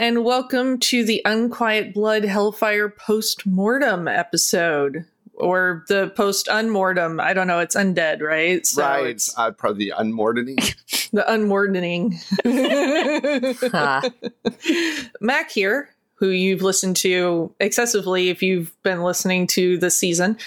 and welcome to the Unquiet Blood Hellfire post mortem episode. Or the post unmortem. I don't know. It's undead, right? So right. Uh, probably the unmortening. the unmortening. Mac here, who you've listened to excessively if you've been listening to this season.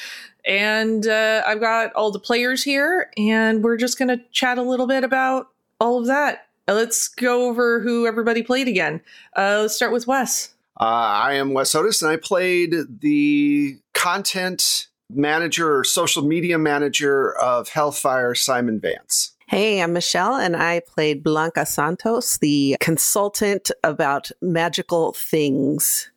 And uh, I've got all the players here, and we're just going to chat a little bit about all of that. Uh, let's go over who everybody played again. Uh, let's start with Wes. Uh, I am Wes Otis, and I played the content manager or social media manager of Hellfire, Simon Vance. Hey, I'm Michelle, and I played Blanca Santos, the consultant about magical things.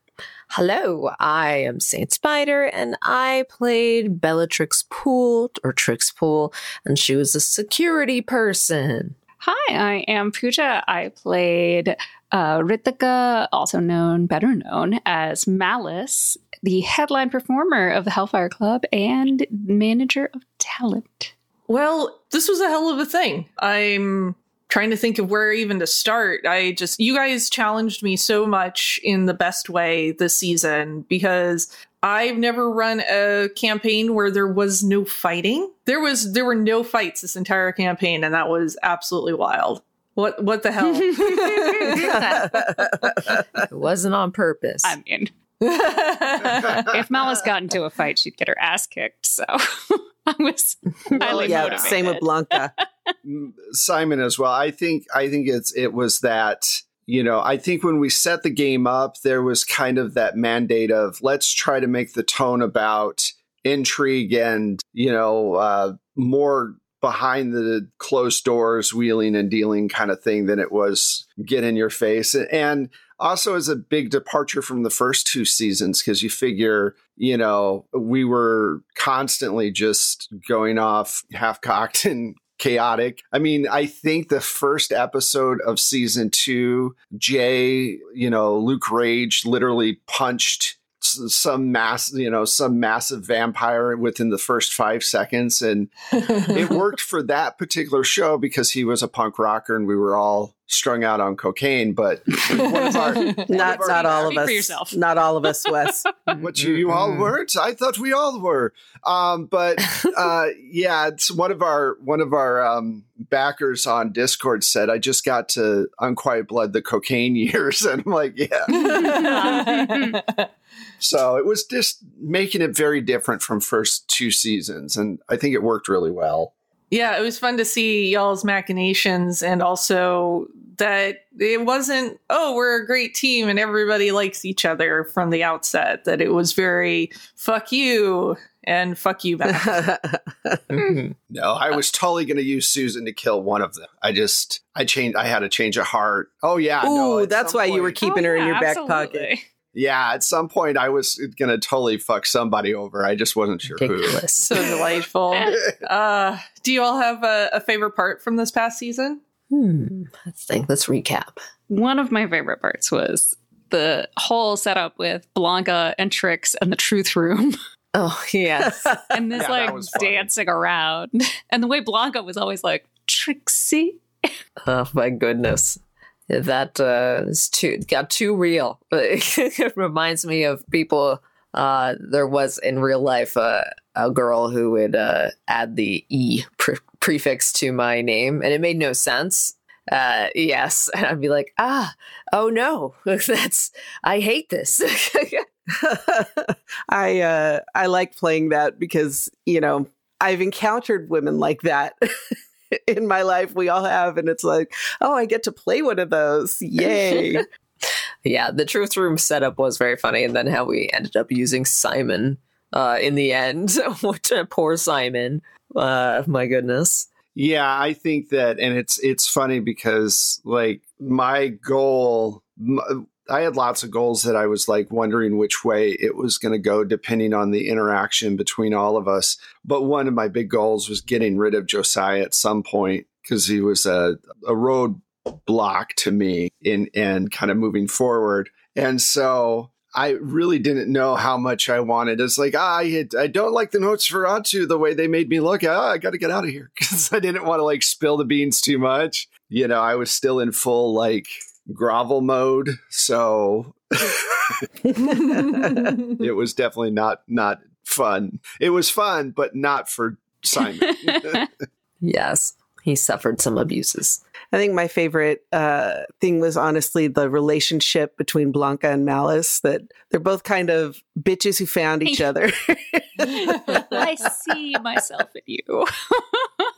Hello, I am Saint Spider, and I played Bellatrix Pool or Trix Pool, and she was a security person. Hi, I am Pooja. I played uh, Ritika, also known, better known as Malice, the headline performer of the Hellfire Club and manager of talent. Well, this was a hell of a thing. I'm trying to think of where even to start. I just, you guys challenged me so much in the best way this season because I've never run a campaign where there was no fighting. There was there were no fights this entire campaign, and that was absolutely wild. What what the hell? it wasn't on purpose. I mean, if Malice got into a fight, she'd get her ass kicked. So I was highly yeah, motivated. Same with Blanca. Mm, Simon as well. I think I think it's it was that you know, I think when we set the game up, there was kind of that mandate of let's try to make the tone about intrigue and, you know, uh, more behind the closed doors, wheeling and dealing kind of thing than it was get in your face. And also as a big departure from the first two seasons, because you figure, you know, we were constantly just going off half cocked and chaotic. I mean, I think the first episode of season two, Jay, you know, Luke Rage literally punched some mass, you know, some massive vampire within the first five seconds. And it worked for that particular show because he was a punk rocker and we were all strung out on cocaine. But one of our, not, our, not all of us, not all of us, Wes. what you, you all weren't? I thought we all were. Um, but uh, yeah, it's one of our, one of our um, backers on Discord said, I just got to Unquiet Blood the cocaine years. And I'm like, yeah. So it was just making it very different from first two seasons. And I think it worked really well. Yeah, it was fun to see y'all's machinations and also that it wasn't, oh, we're a great team and everybody likes each other from the outset. That it was very fuck you and fuck you back. Mm-hmm. no, I was totally going to use Susan to kill one of them. I just, I changed, I had a change of heart. Oh, yeah. Ooh, no, that's why point. you were keeping oh, her yeah, in your back pocket yeah, at some point I was gonna totally fuck somebody over. I just wasn't sure Ridiculous. who. so delightful. uh, do you all have a, a, favorite part from this past season? Hmm. Let's think. Let's recap. One of my favorite parts was the whole setup with Blanca and Trix and the Truth Room. Oh yes, and this yeah, like dancing around, and the way Blanca was always like Trixie. Oh my goodness that uh, is too got too real. it reminds me of people. Uh, there was in real life uh, a girl who would uh, add the e pre- prefix to my name, and it made no sense. Uh, yes, and I'd be like, ah, oh no, that's I hate this. I uh, I like playing that because you know I've encountered women like that in my life we all have and it's like oh i get to play one of those. Yay. Yeah the truth room setup was very funny and then how we ended up using simon uh, in the end which uh, poor simon uh, my goodness. Yeah i think that and it's it's funny because like my goal I had lots of goals that I was like wondering which way it was going to go depending on the interaction between all of us. But one of my big goals was getting rid of Josiah at some point because he was a, a road block to me in and kind of moving forward. And so I really didn't know how much I wanted. It's like, ah, I, I don't like the Nosferatu the way they made me look. Ah, I got to get out of here because I didn't want to like spill the beans too much. You know, I was still in full like grovel mode. So it was definitely not not fun. It was fun, but not for Simon. Yes, he suffered some abuses. I think my favorite uh, thing was honestly the relationship between Blanca and Malice. That they're both kind of bitches who found each other. I see myself in you.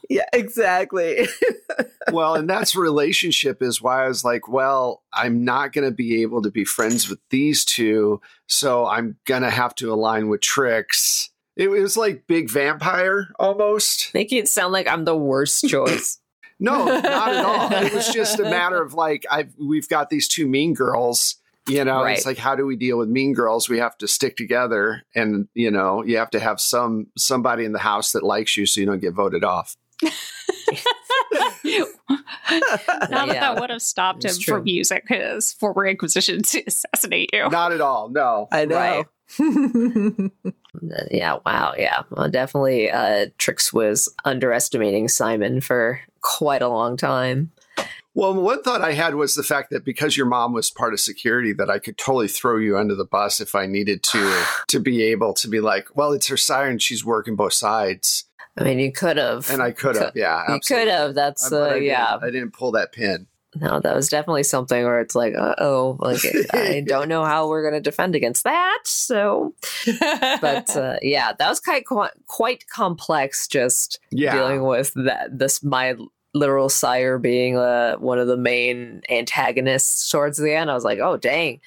Yeah, exactly. well, and that's relationship is why I was like, well, I'm not going to be able to be friends with these two, so I'm going to have to align with Trix. It was like Big Vampire almost. Making it sound like I'm the worst choice. No, not at all. It was just a matter of like I've we've got these two mean girls. You know, Right. it's like how do we deal with mean girls? We have to stick together, and you know, you have to have some somebody in the house that likes you, so you don't get voted off. Not that Yeah. that would have stopped him true. from using his former Inquisition to assassinate you. Not at all. No. I know. Right. Uh, Yeah, wow, yeah. Well, definitely uh Trix was underestimating Simon for quite a long time. Well, one thought I had was the fact that because your mom was part of security, that I could totally throw you under the bus if I needed to, to be able to be like, well, it's her siren. She's working both sides. I mean, you could have. And I could have, yeah. You could have. That's I uh, didn't- yeah. I didn't pull that pin. No, that was definitely something where it's like, uh oh, like I don't know how we're gonna defend against that. So, but uh, yeah, that was quite quite, quite complex. Just Yeah. dealing with that. This my literal sire being uh, one of the main antagonists towards the end. I was like, oh dang.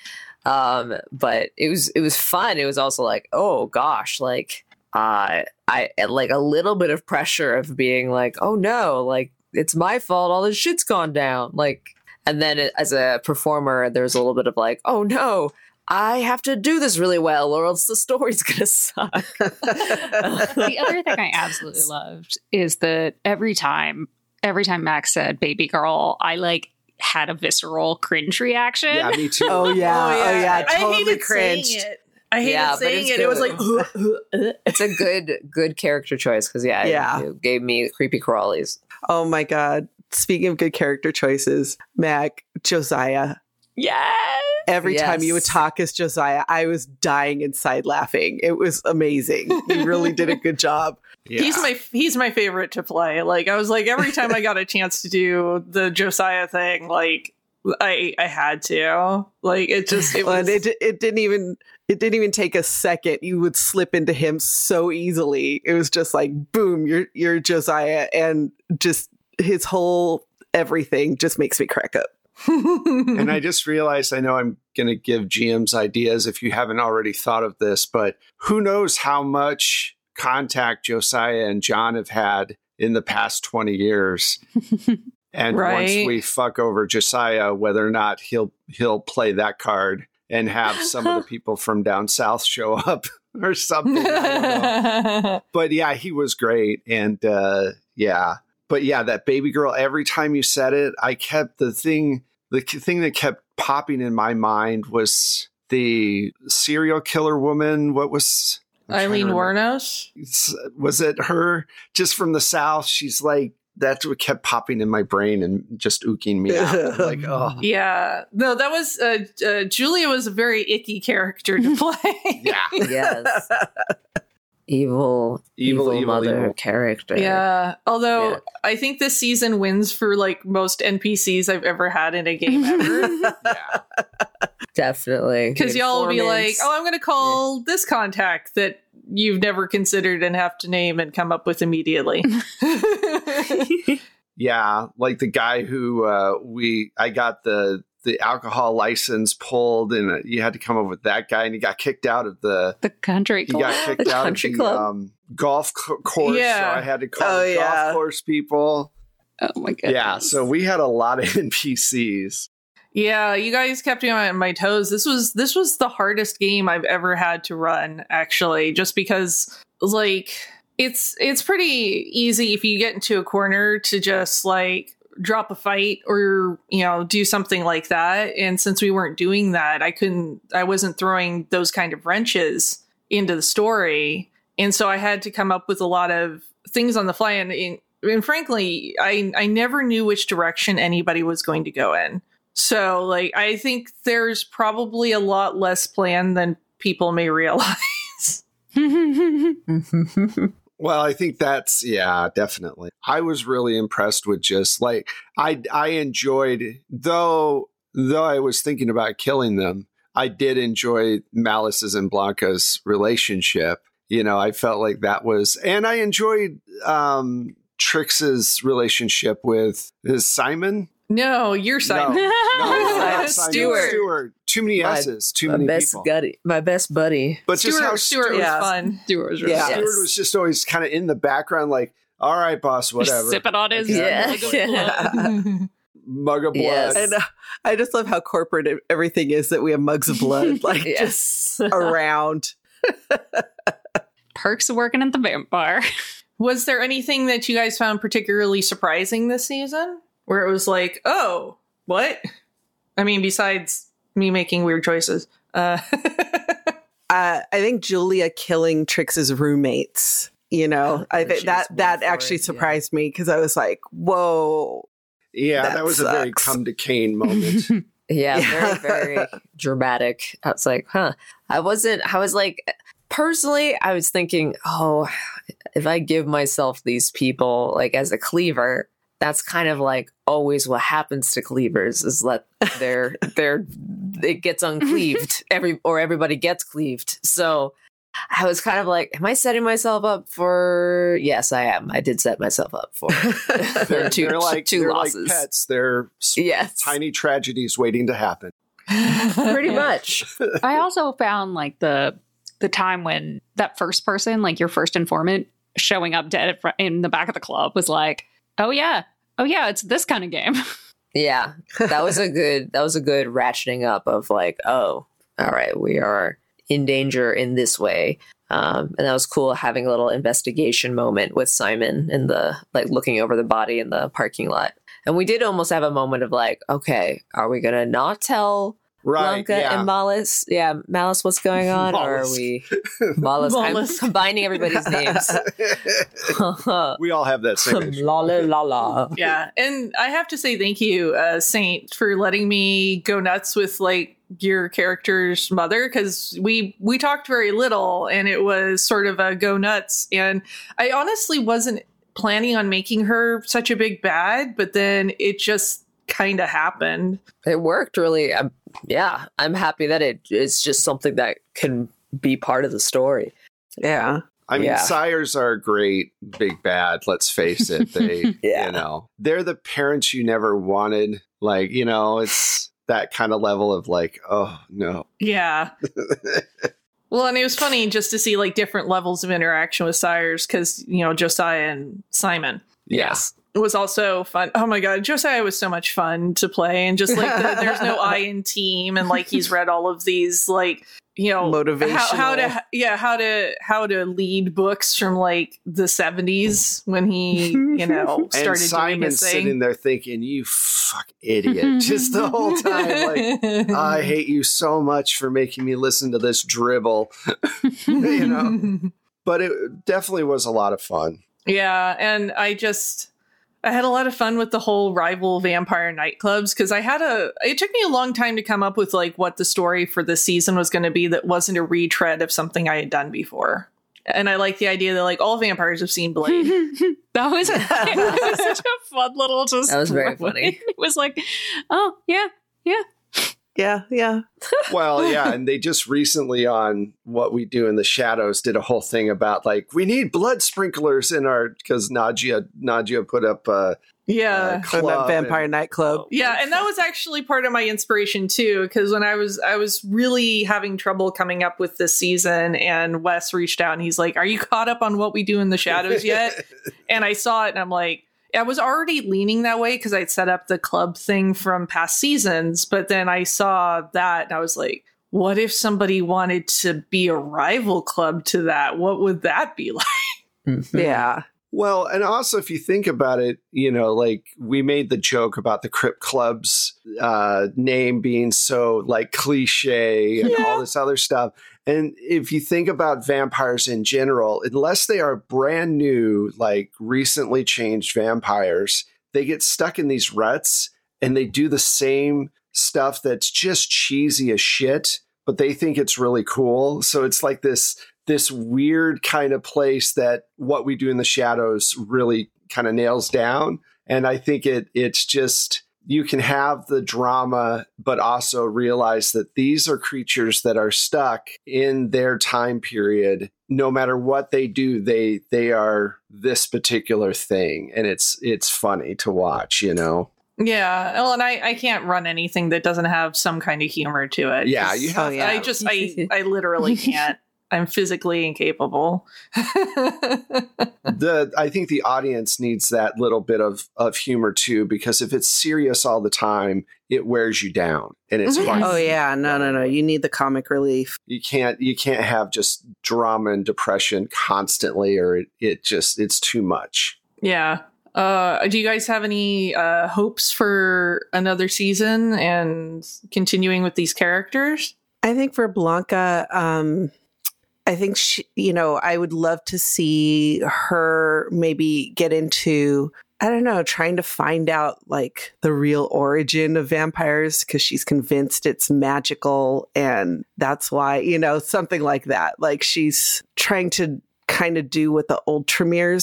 Um, but it was it was fun. It was also like, oh gosh, like uh, I like a little bit of pressure of being like, oh no, like it's my fault. All this shit's gone down. Like, and then as a performer, there's a little bit of like, oh no, I have to do this really well, or else the story's gonna suck. the other thing I absolutely loved is that every time, every time Max said "baby girl," I like had a visceral cringe reaction. Yeah, me too. Oh yeah. Oh yeah. I Totally hated cringed. saying it. I hated Yeah, saying it's it. It was like, good. it's a good good character choice because yeah, Yeah. it, it gave me creepy crawlies. Oh my god. Speaking of good character choices, Mac, Josiah. Yes. Every time you would talk as Josiah, I was dying inside laughing. It was amazing. You really did a good job. Yeah. he's my he's my favorite to play. Like I was like every time I got a chance to do the Josiah thing, like I I had to. Like it just it was it it didn't even it didn't even take a second. You would slip into him so easily. It was just like boom, you're you're Josiah and just his whole everything just makes me crack up. and I just realized I know I'm going to give GMs ideas if you haven't already thought of this, but who knows how much contact Josiah and John have had in the past 20 years. and Right. once we fuck over Josiah, whether or not he'll he'll play that card and have some of the people from down south show up or something. I don't know. but yeah, he was great. And uh, yeah, but yeah, that baby girl. Every time you said it, I kept the thing. The thing that kept popping in my mind was the serial killer woman. What was I'm Aileen. Wuornos. Was it her? Just from the south. She's like that's what kept popping in my brain and just ooking me out. Like, oh, Yeah, no, that was uh, uh, Julia was a very icky character to play. yeah. Yes, evil, Evil, evil, evil, mother evil. character. Yeah. Although Yeah. I think this season wins for like most NPCs I've ever had in a game ever. yeah. definitely. Because y'all will be like, oh, I'm going to call this contact that you've never considered and have to name and come up with immediately. Yeah, like the guy who uh, we I got the the alcohol license pulled, and uh, you had to come up with that guy, and he got kicked out of the The country he club. got kicked out of country the club. um, golf co- course. Yeah. So I had to call Oh, the yeah. golf course people. oh my goodness. Yeah, so we had a lot of NPCs. Yeah, you guys kept me on my toes. This was this was the hardest game I've ever had to run, actually, just because like it's it's pretty easy if you get into a corner to just like drop a fight or you know do something like that. And since we weren't doing that i couldn't i wasn't throwing those kind of wrenches into the story. And so i had to come up with a lot of things on the fly. And, and, frankly i i never knew which direction anybody was going to go in So, like, I think there's probably a lot less planned than people may realize. Well, I think that's yeah, definitely. I was really impressed with just like I I enjoyed though though I was thinking about killing them. I did enjoy Malice's and Blanca's relationship. You know, I felt like that was and I enjoyed um Trix's relationship with Simon. No, you're Simon. No, no, not Stuart. Simon. Stewart. Too many My- S's. Too my many best people. buddy, my best buddy. But just Stuart, how Stuart Stuart, was yeah. fun. Stuart was really Yeah. good. Stuart Yes. was just always kind of in the background, like, all right, boss, whatever. sipping on his Yeah. mug of Yeah. blood. Mug of blood. Yes. And uh, I just love how corporate everything is that we have mugs of blood like just around. Perks of working at the vampire. Was there anything that you guys found particularly surprising this season? Where it was like, oh, what? I mean, besides me making weird choices. Uh, Uh, I think Julia killing Trix's roommates. You know, I think that that actually it, yeah. surprised me because I was like, "Whoa!" Yeah, that, That was a very come to Caine moment. Yeah, Yeah. very, very dramatic. I was like, huh. I wasn't, I was like, personally, I was thinking, oh, if I give myself these people like as a cleaver, that's kind of like always what happens to cleavers is that they're, they're, it gets uncleaved every, or everybody gets cleaved. So I was kind of like, am I setting myself up for, yes, I am. I did set myself up for, they're, two, they're like two they're losses. like pets. They're Yes. tiny tragedies waiting to happen. Pretty much. I also found like the the time when that first person, like your first informant, showing up dead in the back of the club was like, oh yeah, oh yeah, it's this kind of game. Yeah, that was a good that was a good ratcheting up of like, oh, all right, we are in danger in this way. Um, and that was cool having a little investigation moment with Simon in the like looking over the body in the parking lot. And we did almost have a moment of like, okay, are we gonna not tell Right. Blanca yeah. and Malice? Yeah, Malice, what's going on? Or are we Malice? Malice. I'm combining everybody's names. we all have that same issue. la la la la. yeah. And I have to say thank you, uh, Saint, for letting me go nuts with like your character's mother because we we talked very little and it was sort of a go nuts and i honestly wasn't planning on making her such a big bad but then it just kind of happened it worked really I'm, yeah i'm happy that it is just something that can be part of the story Yeah, I mean, Yeah. sires are great big bad. Let's face it. They, Yeah. you know, they're the parents you never wanted. Like, you know, it's that kind of level of like, oh no. yeah well and it was funny just to see like different levels of interaction with sires because you know josiah and simon yes it was also fun. Oh my god, Josiah was so much fun to play, and just like the, there's no I in team, and like he's read all of these like you know Motivational. how, how to yeah how to how to lead books from like the 70s when he you know And started doing Simon's sitting thing. there thinking, you fuck idiot, just the whole time. Like, I hate you so much for making me listen to this dribble. you know, but it definitely was a lot of fun. Yeah, and I just I had a lot of fun with the whole rival vampire nightclubs because I had a it took me a long time to come up with like what the story for this season was going to be that wasn't a retread of something I had done before. And I like the idea that like all vampires have seen Blade. that was, it was such a fun little just. That was very funny. It was like, oh yeah, yeah, yeah. Yeah. well, yeah, and they just recently on what we do in the shadows did a whole thing about like we need blood sprinklers in our because Nadia Nadia put up uh, yeah. uh, And that vampire and- nightclub. Yeah, and that was actually part of my inspiration too, because when I was I was really having trouble coming up with this season, and Wes reached out and he's like, "Are you caught up on what we do in the shadows yet?" and I saw it, and I'm like, I was already leaning that way because I'd set up the club thing from past seasons, but then I saw that, and I was like, "What if somebody wanted to be a rival club to that? What would that be like?" Mm-hmm. Yeah, Well, and also if you think about it, you know, like we made the joke about the Crypt Club's uh, name being so like cliche and all this other stuff. And if you think about vampires in general, unless they are brand new, like recently changed vampires, they get stuck in these ruts and they do the same stuff that's just cheesy as shit, but they think it's really cool. So it's like this this weird kind of place that what we do in the shadows really kind of nails down. And I think it it's just you can have the drama, but also realize that these are creatures that are stuck in their time period. No matter what they do, they they are this particular thing, and it's it's funny to watch. You know. Yeah, well, and I, I can't run anything that doesn't have some kind of humor to it. Yeah, you have. Oh, yeah. I just I I literally can't. I'm physically incapable. the I think the audience needs that little bit of of humor too, because if it's serious all the time, it wears you down, and it's Mhm. Oh yeah, no, no, no. You need the comic relief. You can't you can't have just drama and depression constantly, or it, it just it's too much. yeah. Uh, do you guys have any uh, hopes for another season and continuing with these characters? I think for Blanca, um, I think she, you know, I would love to see her maybe get into, I don't know, trying to find out like the real origin of vampires because she's convinced it's magical and that's why, you know, something like that. Like she's trying to kind of do what the old Tremere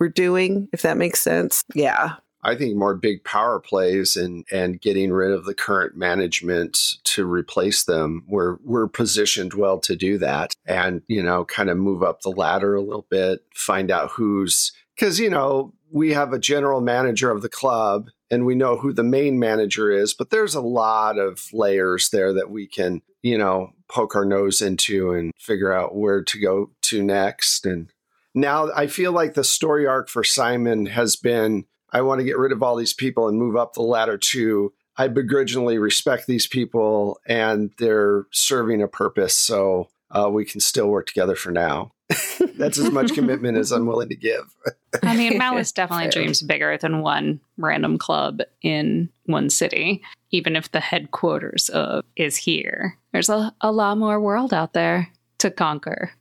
were doing, if that makes sense. Yeah. I think more big power plays and and getting rid of the current management to replace them. We're we're positioned well to do that, and you know, kind of move up the ladder a little bit, find out who's because you know we have a general manager of the club and we know who the main manager is, but there's a lot of layers there that we can you know poke our nose into and figure out where to go to next and. Now I feel like the story arc for Simon has been I want to get rid of all these people and move up the ladder too. I begrudgingly respect these people and they're serving a purpose. So uh, we can still work together for now. That's as much commitment as I'm willing to give. I mean, Malice definitely Fair. dreams bigger than one random club in one city, even if the headquarters of is here. There's a, a lot more world out there to conquer.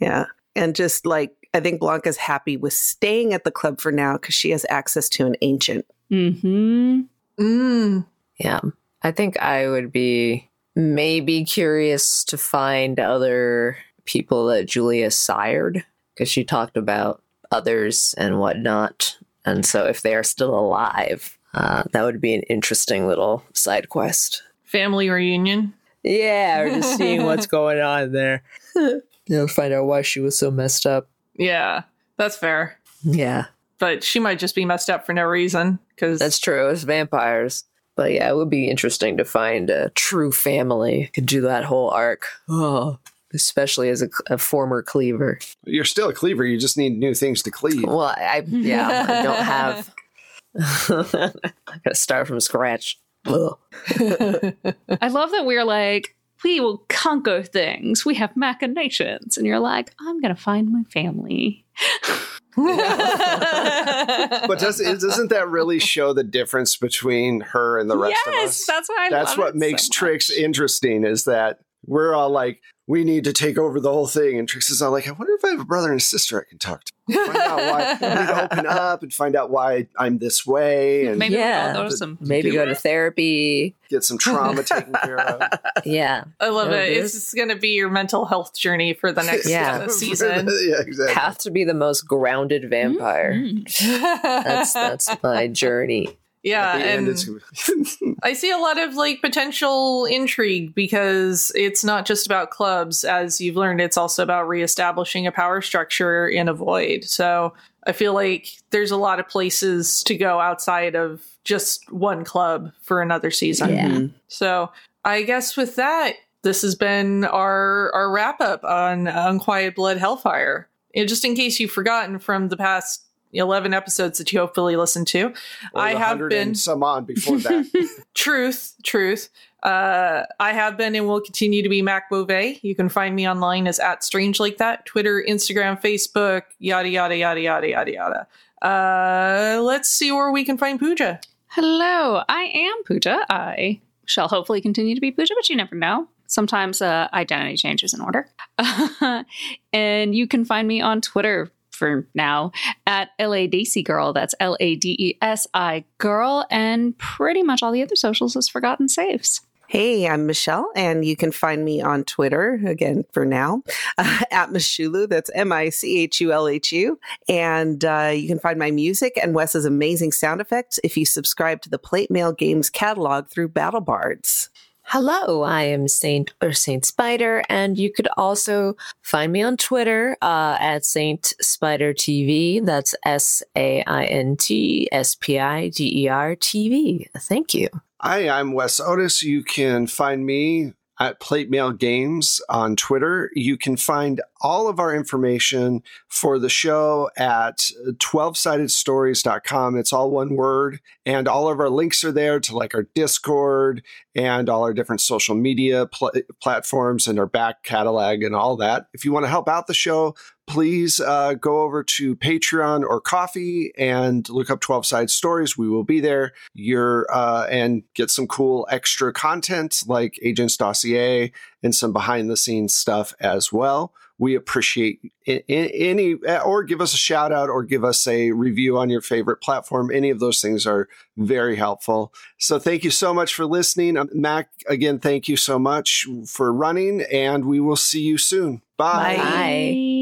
Yeah. And just like, I think Blanca's happy with staying at the club for now because she has access to an ancient. hmm Mm. Yeah. I think I would be maybe curious to find other people that Julia sired because she talked about others and whatnot. And so if they are still alive, uh, that would be an interesting little side quest. Family reunion. Yeah, or just seeing what's going on there. you know, find out why she was so messed up. Yeah, that's fair. Yeah, But she might just be messed up for no reason because that's true. It's vampires. But yeah, it would be interesting to find a true family. Could do that whole arc. Oh, especially as a, a former cleaver. You're still a cleaver. You just need new things to cleave. Well, I yeah, I don't have. I gotta start from scratch. I love that we're like, we will conquer things. We have machinations. And you're like, I'm going to find my family. But does, doesn't that really show the difference between her and the rest of yes, us? that's why I That's what makes so Trix interesting is that we're all like, we need to take over the whole thing. And Trix is all like, I wonder if I have a brother and a sister I can talk to. Find out why I need to open up and find out why I'm this way and Maybe Yeah. we'll go to some. Maybe go to therapy. get some trauma taken care of. Yeah, I love it. it It's just going to be your mental health journey for the next Yeah. uh, season. yeah, exactly. path to be the most grounded vampire. Mhm. That's that's my journey. Yeah, At the end, and it's- I see a lot of like potential intrigue because it's not just about clubs, as you've learned. It's also about reestablishing a power structure in a void. So I feel like there's a lot of places to go outside of just one club for another season. Yeah. Mhm. So I guess with that, this has been our our wrap up on Unquiet Blood Hellfire. And just in case you've forgotten from the past eleven episodes that you hopefully listened to, or I have been some on before that. truth, truth. Uh, I have been and will continue to be Mac Beauvais. You can find me online as at Strange Like That, Twitter, Instagram, Facebook, yada yada yada yada yada yada. Uh, let's see where we can find Pooja. Hello, I am Pooja. I shall hopefully continue to be Pooja, but you never know. Sometimes uh, identity changes in order. and you can find me on Twitter for now at LA Desi Girl. That's L A D E S I Girl. And pretty much all the other socials is Forgotten Saves. Hey, I'm Michelle, and you can find me on Twitter again for now uh, at Michulhu. That's M I C H U L H U. And uh, you can find my music and Wes's amazing sound effects if you subscribe to the Plate Mail Games catalog through Battle Bards. Hello, I am Saint or Saint Spider, and you could also find me on Twitter uh, at Saint Spider TV. That's S A I N T S P I D E R TV. Thank you. Hi, I'm Wes Otis. You can find me at Plate Mail Games on Twitter. You can find all of our information for the show at 12sidedstories.com. It's all one word. And all of our links are there to like our Discord and all our different social media pl- platforms and our back catalog and all that. If you want to help out the show, please uh, go over to Patreon or Ko-fi and look up 12 Side Stories. We will be there. You're uh, and get some cool extra content like Agents Dossier and some behind the scenes stuff as well we appreciate any or give us a shout out or give us a review on your favorite platform. Any of those things are very helpful. So thank you so much for listening. Um, mac again thank you so much for running and we will see you soon. Bye, bye.